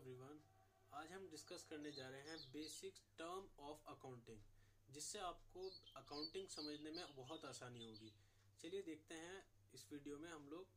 Everyone आज हम discuss करने जा रहे हैं बेसिक टर्म ऑफ़ अकाउंटिंग जिससे आपको अकाउंटिंग समझने में बहुत आसानी होगी। चलिए देखते हैं इस वीडियो में हम लोग